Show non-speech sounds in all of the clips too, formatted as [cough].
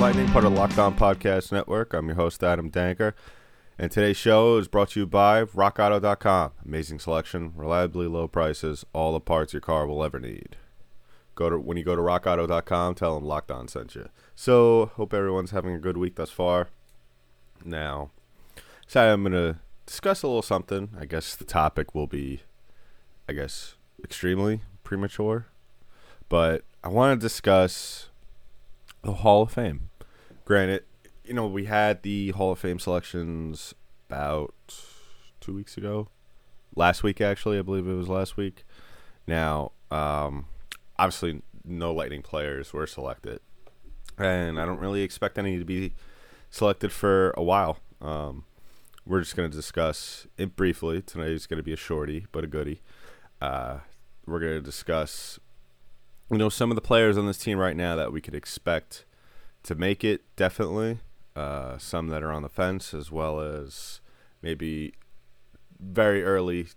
Lightning, part of On Podcast Network. I'm your host, Adam Danker. And today's show is brought to you by RockAuto.com. Amazing selection, reliably low prices, all the parts your car will ever need. Go to when you go to RockAuto.com, tell them Locked On sent you. So, hope everyone's having a good week thus far. Now, so I'm going to discuss a little something. I guess the topic will be, I guess, extremely premature. But I want to discuss the Hall of Fame. Granted, you know, we had the Hall of Fame selections about two weeks ago. Last week, actually, I believe it was last week. Now, um, obviously, no Lightning players were selected, and I don't really expect any to be selected for a while. Um, we're just going to discuss it briefly. Today's going to be a shorty, but a goodie. Uh, we're going to discuss you know some of the players on this team right now that we could expect to make it definitely uh, some that are on the fence as well as maybe very early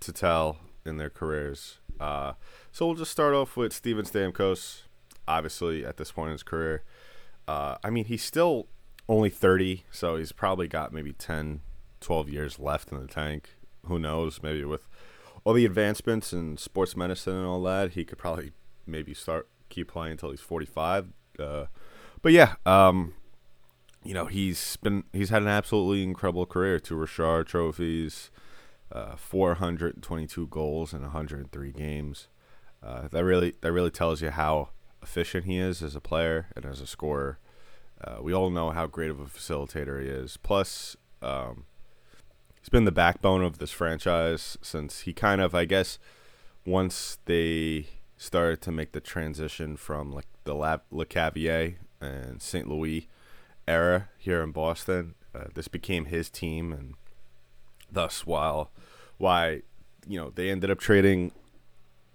to tell in their careers. Uh, so we'll just start off with Steven Stamkos obviously at this point in his career. Uh, I mean he's still only 30 so he's probably got maybe 10 12 years left in the tank. Who knows? Maybe with all the advancements in sports medicine and all that he could probably maybe start keep playing until he's 45. Uh, but yeah, um, you know he's been he's had an absolutely incredible career. Two Richard trophies, uh, 422 goals in 103 games. Uh, that really that really tells you how efficient he is as a player and as a scorer. Uh, we all know how great of a facilitator he is. Plus, um, he's been the backbone of this franchise since he kind of, I guess, once they started to make the transition from like the La, Lecavalier and St. Louis era here in Boston. Uh, this became his team, and thus, while why you know they ended up trading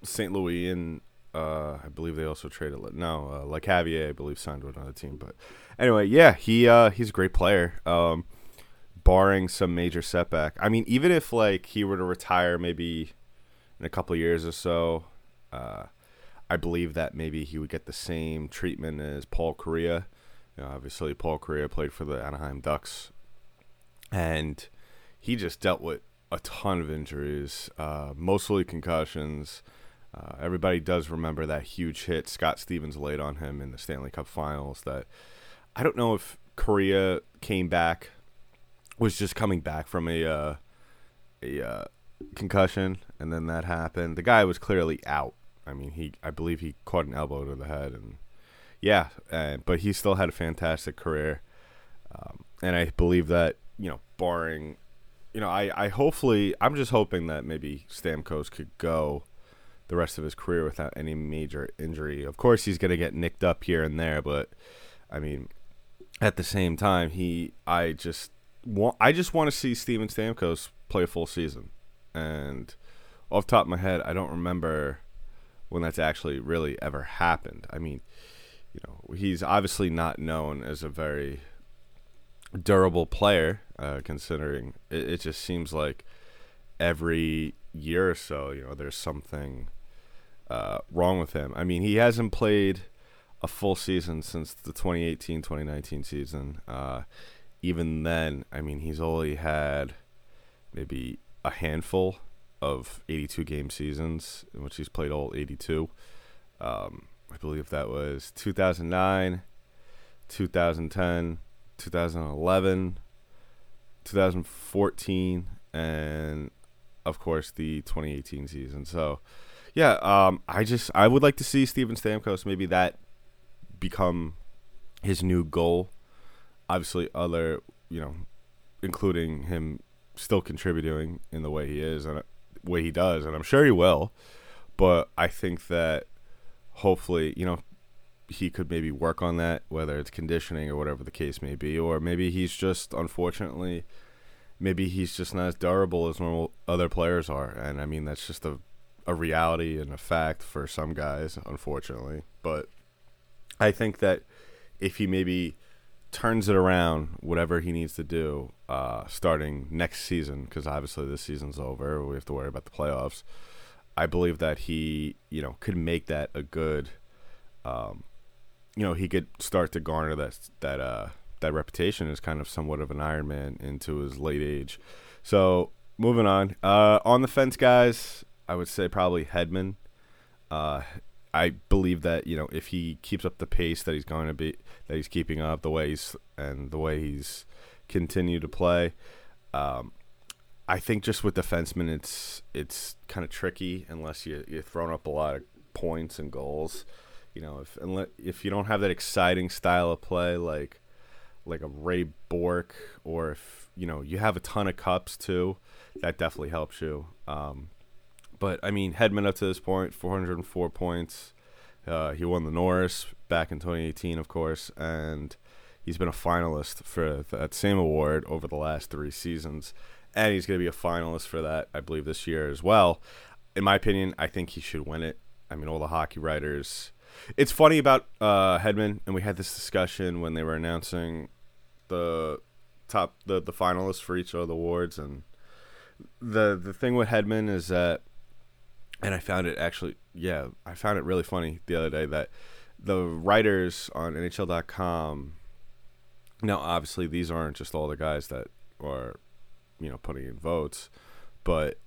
St. Louis and uh, I believe they also traded no uh, Lecavalier I believe signed with another team. But anyway, yeah, he uh, he's a great player. Um, barring some major setback, I mean, even if like he were to retire maybe in a couple years or so. Uh, I believe that maybe he would get the same treatment as Paul Kariya. You know, obviously, Paul Kariya played for the Anaheim Ducks, and he just dealt with a ton of injuries, uh, mostly concussions. Uh, everybody does remember that huge hit Scott Stevens laid on him in the Stanley Cup Finals. That I don't know if Kariya came back, was just coming back from a uh, a uh, concussion, and then that happened. The guy was clearly out I mean, he I believe he caught an elbow to the head, and yeah, uh, but he still had a fantastic career, um, and I believe that you know, barring, you know, I I hopefully I'm just hoping that maybe Stamkos could go the rest of his career without any major injury. Of course, he's gonna get nicked up here and there, but I mean, at the same time, he I just want I just want to see Steven Stamkos play a full season, and off top of my head, I don't remember when that's actually really ever happened. I mean, you know, he's obviously not known as a very durable player, uh, considering it, it, just seems like every year or so, you know, there's something uh, wrong with him. I mean, he hasn't played a full season since the 2018 2019 season. Uh, even then, I mean, he's only had maybe a handful of 82 game seasons in which he's played all 82. Um, I believe that was 2009, 2010, 2011, 2014, and of course the 2018 season. So, yeah, um, I just I would like to see Steven Stamkos maybe that become his new goal. Obviously, other you know, including him still contributing in the way he is, and way he does, and I'm sure he will. But I think that hopefully, you know, he could maybe work on that, whether it's conditioning or whatever the case may be, or maybe he's just unfortunately, maybe he's just not as durable as normal other players are, and I mean that's just a a reality and a fact for some guys, unfortunately. But I think that if he maybe turns it around, whatever he needs to do, uh, starting next season, because obviously this season's over, we have to worry about the playoffs. I believe that he, you know, could make that a good, um, you know, he could start to garner that that uh, that reputation as kind of somewhat of an Iron Man into his late age. So moving on, uh, on the fence, guys, I would say probably Hedman. Uh, I believe that you know if he keeps up the pace that he's going to be that he's keeping up the way he's and the way he's continued to play. Um, I think just with defensemen, it's it's kind of tricky unless you you're throwing up a lot of points and goals. You know, if unless, if you don't have that exciting style of play like like a Ray Bourque, or if you know you have a ton of cups too, that definitely helps you. Um, but I mean, Hedman up to this point, 404 points. Uh, he won the Norris back in 2018, of course, and he's been a finalist for that same award over the last three seasons. And he's going to be a finalist for that, I believe, this year as well. In my opinion, I think he should win it. I mean, all the hockey writers. It's funny about uh, Hedman, and we had this discussion when they were announcing the top the the finalists for each of the awards, and the the thing with Hedman is that and I found it actually, yeah, I found it really funny the other day that the writers on NHL.com. Now, obviously, these aren't just all the guys that are, you know, putting in votes, but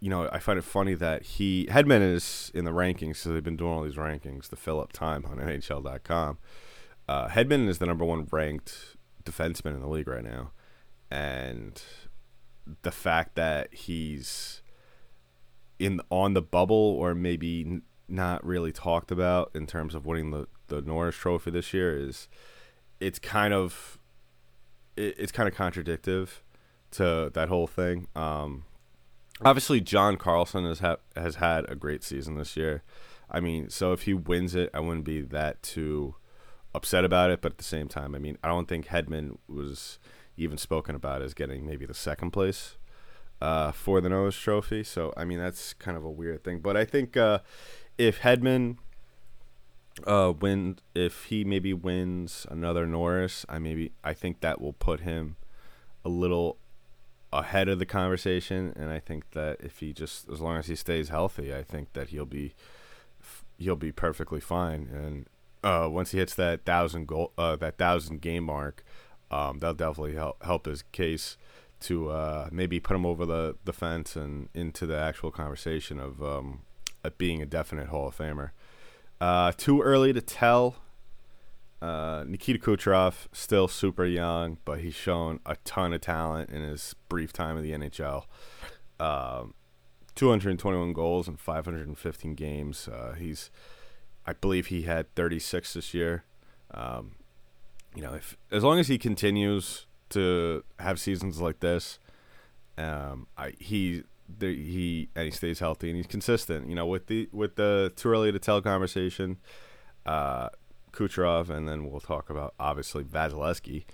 you know, I find it funny that he Hedman is in the rankings, so they've been doing all these rankings to fill up time on [laughs] NHL.com. Uh, Hedman is the number one ranked defenseman in the league right now, and the fact that he's in on the bubble or maybe not really talked about in terms of winning the the Norris Trophy this year is it's kind of it, it's kind of contradictive to that whole thing. Um, obviously, John Carlson has ha- has had a great season this year. I mean, so if he wins it, I wouldn't be that too upset about it. But at the same time, I mean, I don't think Hedman was even spoken about as getting maybe the second place uh, for the Norris Trophy. So I mean that's kind of a weird thing. But I think uh, if Hedman uh, win, if he maybe wins another Norris, I maybe I think that will put him a little ahead of the conversation. And I think that if he just as long as he stays healthy, I think that he'll be he'll be perfectly fine. And uh, once he hits that thousand goal, uh, that thousand game mark, um, that'll definitely help help his case to uh, maybe put him over the, the fence and into the actual conversation of um, being a definite Hall of Famer. Uh, too early to tell. Uh, Nikita Kucherov still super young, but he's shown a ton of talent in his brief time in the NHL. Um, 221 goals in 515 games. Uh, he's, I believe, he had 36 this year. Um, you know, if as long as he continues to have seasons like this. Um, I he the, he and he stays healthy and he's consistent. You know, with the with the too early to tell conversation, uh, Kucherov, and then we'll talk about obviously Vasilevskiy.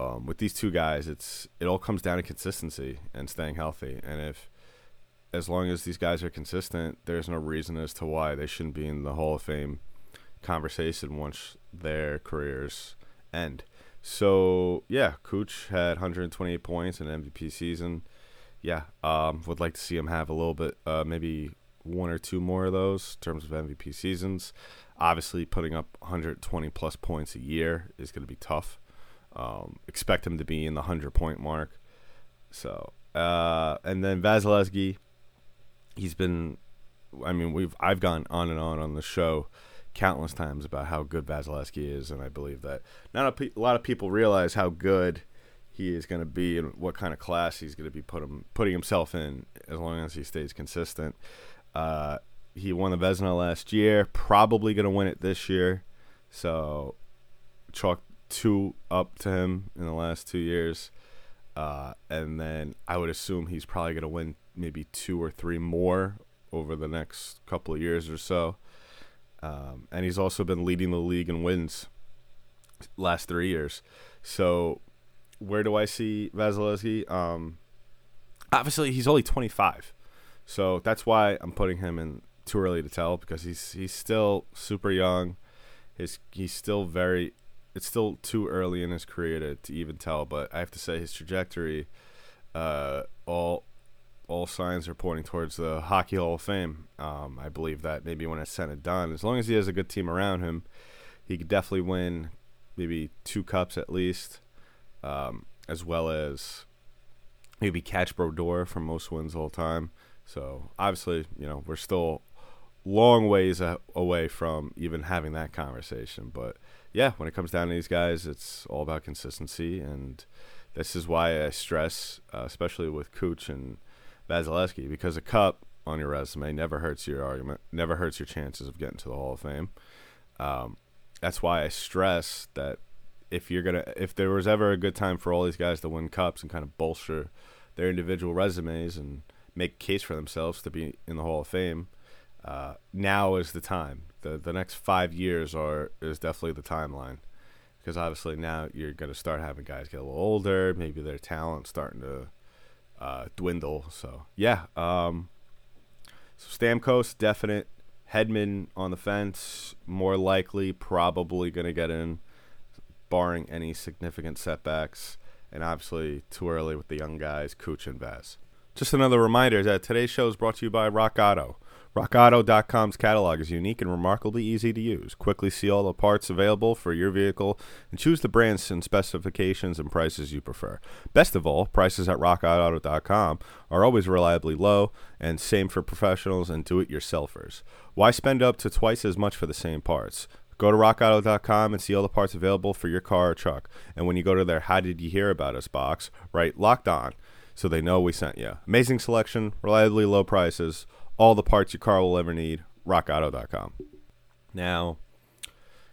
Um, with these two guys, it's it all comes down to consistency and staying healthy. And if as long as these guys are consistent, there's no reason as to why they shouldn't be in the Hall of Fame conversation once their careers end. So yeah, Cooch had 128 points in MVP season. Yeah, um, would like to see him have a little bit, uh, maybe one or two more of those in terms of MVP seasons. Obviously, putting up 120 plus points a year is going to be tough. Um, expect him to be in the 100 point mark. So, uh, and then Vasilevskiy, he's been, I mean, we've I've gone on and on on the show countless times about how good Vasilevskiy is, and I believe that not a, pe- a lot of people realize how good he is going to be and what kind of class he's going to be put him, putting himself in as long as he stays consistent. Uh, he won the Vezina last year, probably going to win it this year. So chalk two up to him in the last two years. Uh, and then I would assume he's probably going to win maybe two or three more over the next couple of years or so. Um, and he's also been leading the league in wins last three years. So, where do I see Vasilevskiy? Um, obviously, he's only 25, so that's why I'm putting him in too early to tell because he's he's still super young. His he's still very. It's still too early in his career to, to even tell, but I have to say his trajectory, uh, all all signs are pointing towards the Hockey Hall of Fame. Um, I believe that maybe when it's said and done, as long as he has a good team around him, he could definitely win maybe two cups at least, um, as well as maybe catch Brodeur for most wins all time. So obviously, you know, we're still long ways away from even having that conversation. But yeah, when it comes down to these guys, it's all about consistency, and this is why I stress, uh, especially with Cooch and Vasilevskiy, because a cup on your resume never hurts your argument, never hurts your chances of getting to the Hall of Fame. Um, that's why I stress that if you're gonna, if there was ever a good time for all these guys to win cups and kind of bolster their individual resumes and make a case for themselves to be in the Hall of Fame, uh, now is the time. the The next five years are is definitely the timeline, because obviously now you're gonna start having guys get a little older. Maybe their talent starting to uh, dwindle. So yeah, um, so Stamkos definite. Hedman on the fence, more likely, probably going to get in, barring any significant setbacks. And obviously, too early with the young guys, Cooch and Vaz. Just another reminder that today's show is brought to you by Rock Auto. RockAuto.com's catalog is unique and remarkably easy to use. Quickly see all the parts available for your vehicle and choose the brands and specifications and prices you prefer. Best of all, prices at RockAuto.com are always reliably low, and same for professionals and do it yourselfers. Why spend up to twice as much for the same parts? Go to rockauto.com and see all the parts available for your car or truck. And when you go to their How Did You Hear About Us box, write Locked On so they know we sent you. Amazing selection, reliably low prices, all the parts your car will ever need. RockAuto.com. Now,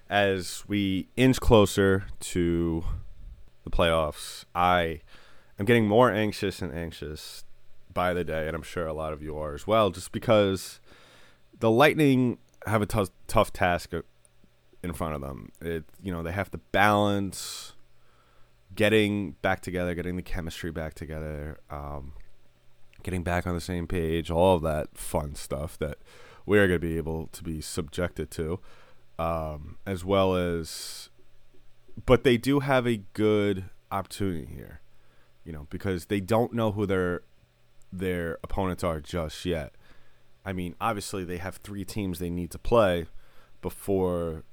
as we inch closer to the playoffs, I am getting more anxious and anxious by the day, and I'm sure a lot of you are as well, just because the Lightning have a tough, tough task in front of them. It, you know, they have to balance getting back together, getting the chemistry back together, um, getting back on the same page, all of that fun stuff that we are going to be able to be subjected to, um, as well as, but they do have a good opportunity here, you know, because they don't know who their their opponents are just yet. I mean, obviously they have three teams they need to play before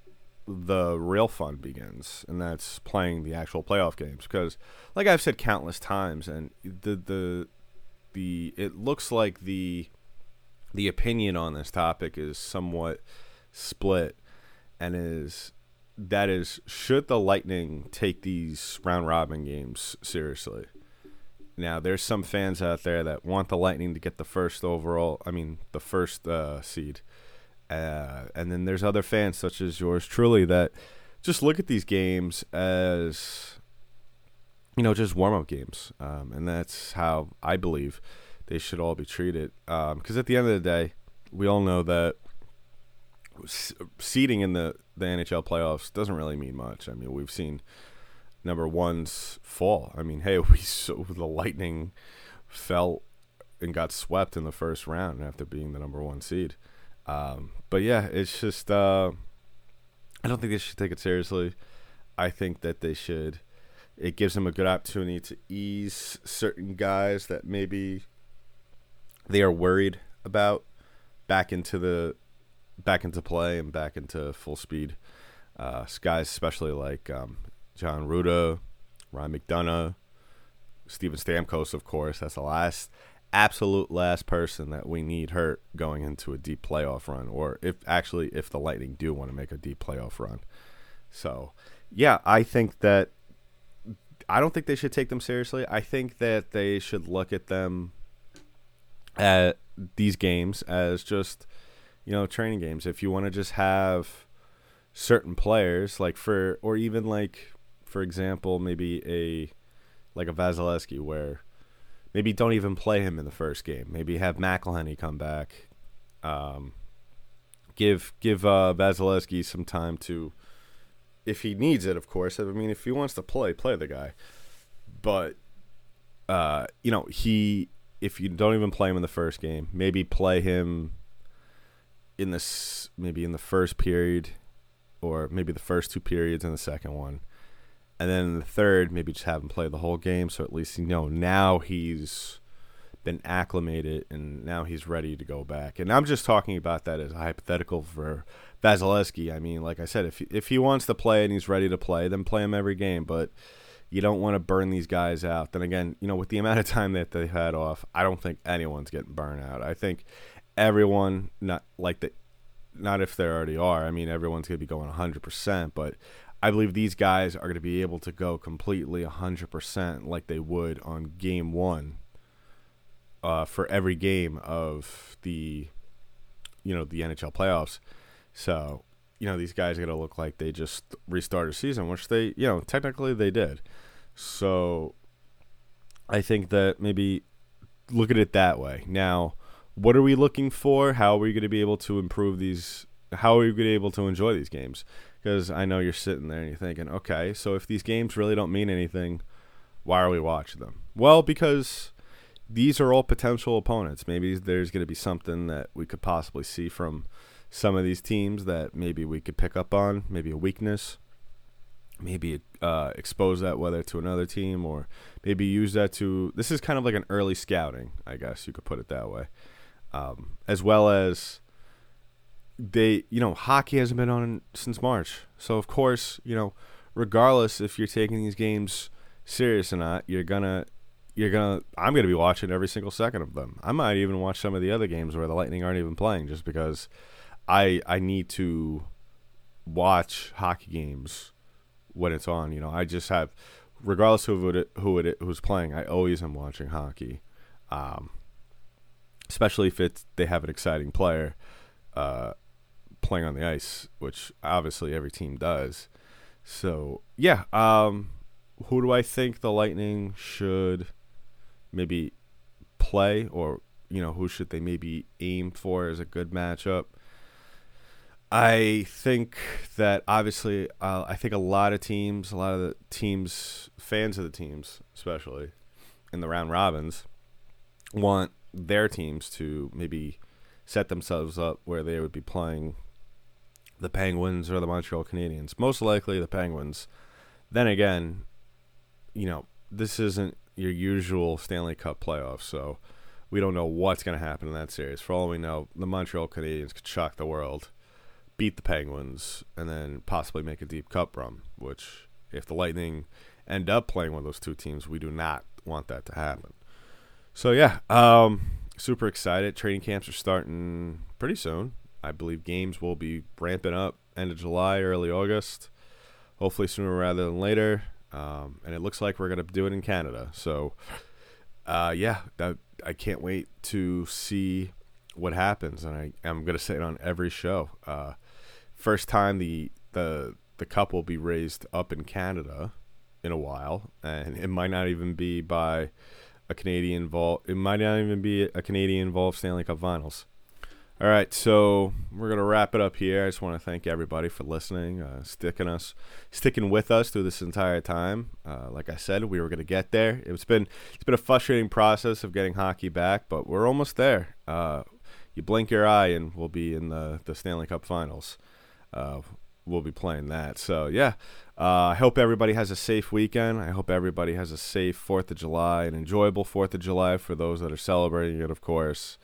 the real fun begins, and that's playing the actual playoff games. Because, like I've said countless times, and the the the it looks like the the opinion on this topic is somewhat split, and is that is should the Lightning take these round robin games seriously? Now, there's some fans out there that want the Lightning to get the first overall, I mean, the first uh, seed. Uh, and then there's other fans, such as yours truly, that just look at these games as, you know, just warm up games. Um, and that's how I believe they should all be treated. Because um, at the end of the day, we all know that seeding in the, the NHL playoffs doesn't really mean much. I mean, we've seen number ones fall. I mean, hey, [laughs] we so the Lightning fell and got swept in the first round after being the number one seed. Um, but yeah, it's just uh, I don't think they should take it seriously. I think that they should. It gives them a good opportunity to ease certain guys that maybe they are worried about back into the back into play and back into full speed. Uh, guys, especially like um, Jan Rutta, Ryan McDonagh, Steven Stamkos, of course. That's the last, absolute last person that we need hurt going into a deep playoff run, or if actually if the Lightning do want to make a deep playoff run. So, yeah, I think that I don't think they should take them seriously. I think that they should look at them at these games as just you know training games. If you want to just have certain players like for or even like for example maybe a like a Vasilevskiy where maybe don't even play him in the first game. Maybe have McElhinney come back, um, give give uh, Vasilevskiy some time to, if he needs it, of course. I mean, if he wants to play, play the guy. But, uh, you know, he if you don't even play him in the first game, maybe play him in this maybe in the first period, or maybe the first two periods in the second one, and then in the third, maybe just have him play the whole game. So at least you know now he's been acclimated and now he's ready to go back. And I'm just talking about that as a hypothetical for Vasilevskiy. I mean, like I said, if if he wants to play and he's ready to play, then play him every game. But you don't want to burn these guys out. Then again, you know, with the amount of time that they had off, I don't think anyone's getting burned out. I think everyone, not like the, not if they already are. I mean, everyone's going to be going 100%, but I believe these guys are going to be able to go completely 100% like they would on game one uh, for every game of the, you know, the NHL playoffs. So, you know, these guys are to look like they just restarted a season, which they, you know, technically they did. So I think that maybe look at it that way. Now, what are we looking for? How are we going to be able to improve these? How are we going to be able to enjoy these games? Because I know you're sitting there and you're thinking, okay, so if these games really don't mean anything, why are we watching them? Well, because these are all potential opponents. Maybe there's going to be something that we could possibly see from some of these teams that maybe we could pick up on, maybe a weakness, maybe uh, expose that whether to another team or maybe use that to. This is kind of like an early scouting, I guess you could put it that way, um, as well as they, you know, hockey hasn't been on since March, so of course, you know, regardless if you're taking these games serious or not, you're gonna you're gonna I'm gonna be watching every single second of them. I might even watch some of the other games where the Lightning aren't even playing just because I I need to watch hockey games when it's on. You know, I just have regardless of who it, who it who's playing, I always am watching hockey. Um, especially if it's they have an exciting player uh, playing on the ice, which obviously every team does. So yeah, um, who do I think the Lightning should maybe play, or you know, who should they maybe aim for as a good matchup? I think that obviously, uh, I think a lot of teams, a lot of the teams, fans of the teams, especially in the round robins, want their teams to maybe set themselves up where they would be playing the Penguins or the Montreal Canadiens. Most likely the Penguins. Then again, you know, this isn't your usual Stanley Cup playoffs, so we don't know what's going to happen in that series. For all we know, the Montreal Canadiens could shock the world, beat the Penguins, and then possibly make a deep cup run, which, if the Lightning end up playing one of those two teams, we do not want that to happen. So, yeah, um, super excited. Training camps are starting pretty soon. I believe games will be ramping up end of July, early August. Hopefully sooner rather than later. Um, and it looks like we're gonna do it in Canada. So, uh, yeah, that, I can't wait to see what happens, and I am gonna say it on every show. Uh, first time the the the cup will be raised up in Canada in a while, and it might not even be by a Canadian vault. It might not even be a Canadian involved Stanley Cup Finals. All right, so we're gonna wrap it up here. I just want to thank everybody for listening, uh, sticking us, sticking with us through this entire time. Uh, like I said, we were gonna get there. It's been it's been a frustrating process of getting hockey back, but we're almost there. Uh, you blink your eye, and we'll be in the the Stanley Cup Finals. Uh, we'll be playing that. So yeah, uh, I hope everybody has a safe weekend. I hope everybody has a safe Fourth of July, an enjoyable Fourth of July for those that are celebrating it, of course.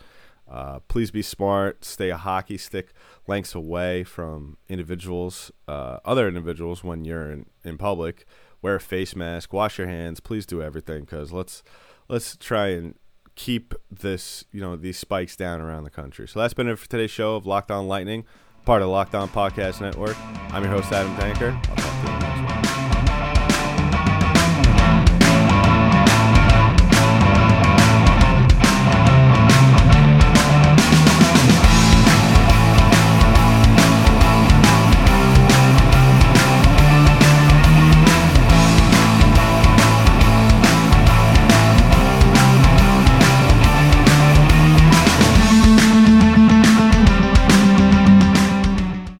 Uh, please be smart. Stay a hockey stick lengths away from individuals, uh, other individuals when you're in, in public. Wear a face mask. Wash your hands. Please do everything because let's let's try and keep this you know these spikes down around the country. So that's been it for today's show of Locked On Lightning, part of the Locked On Podcast Network. I'm your host Adam Tanker. I'll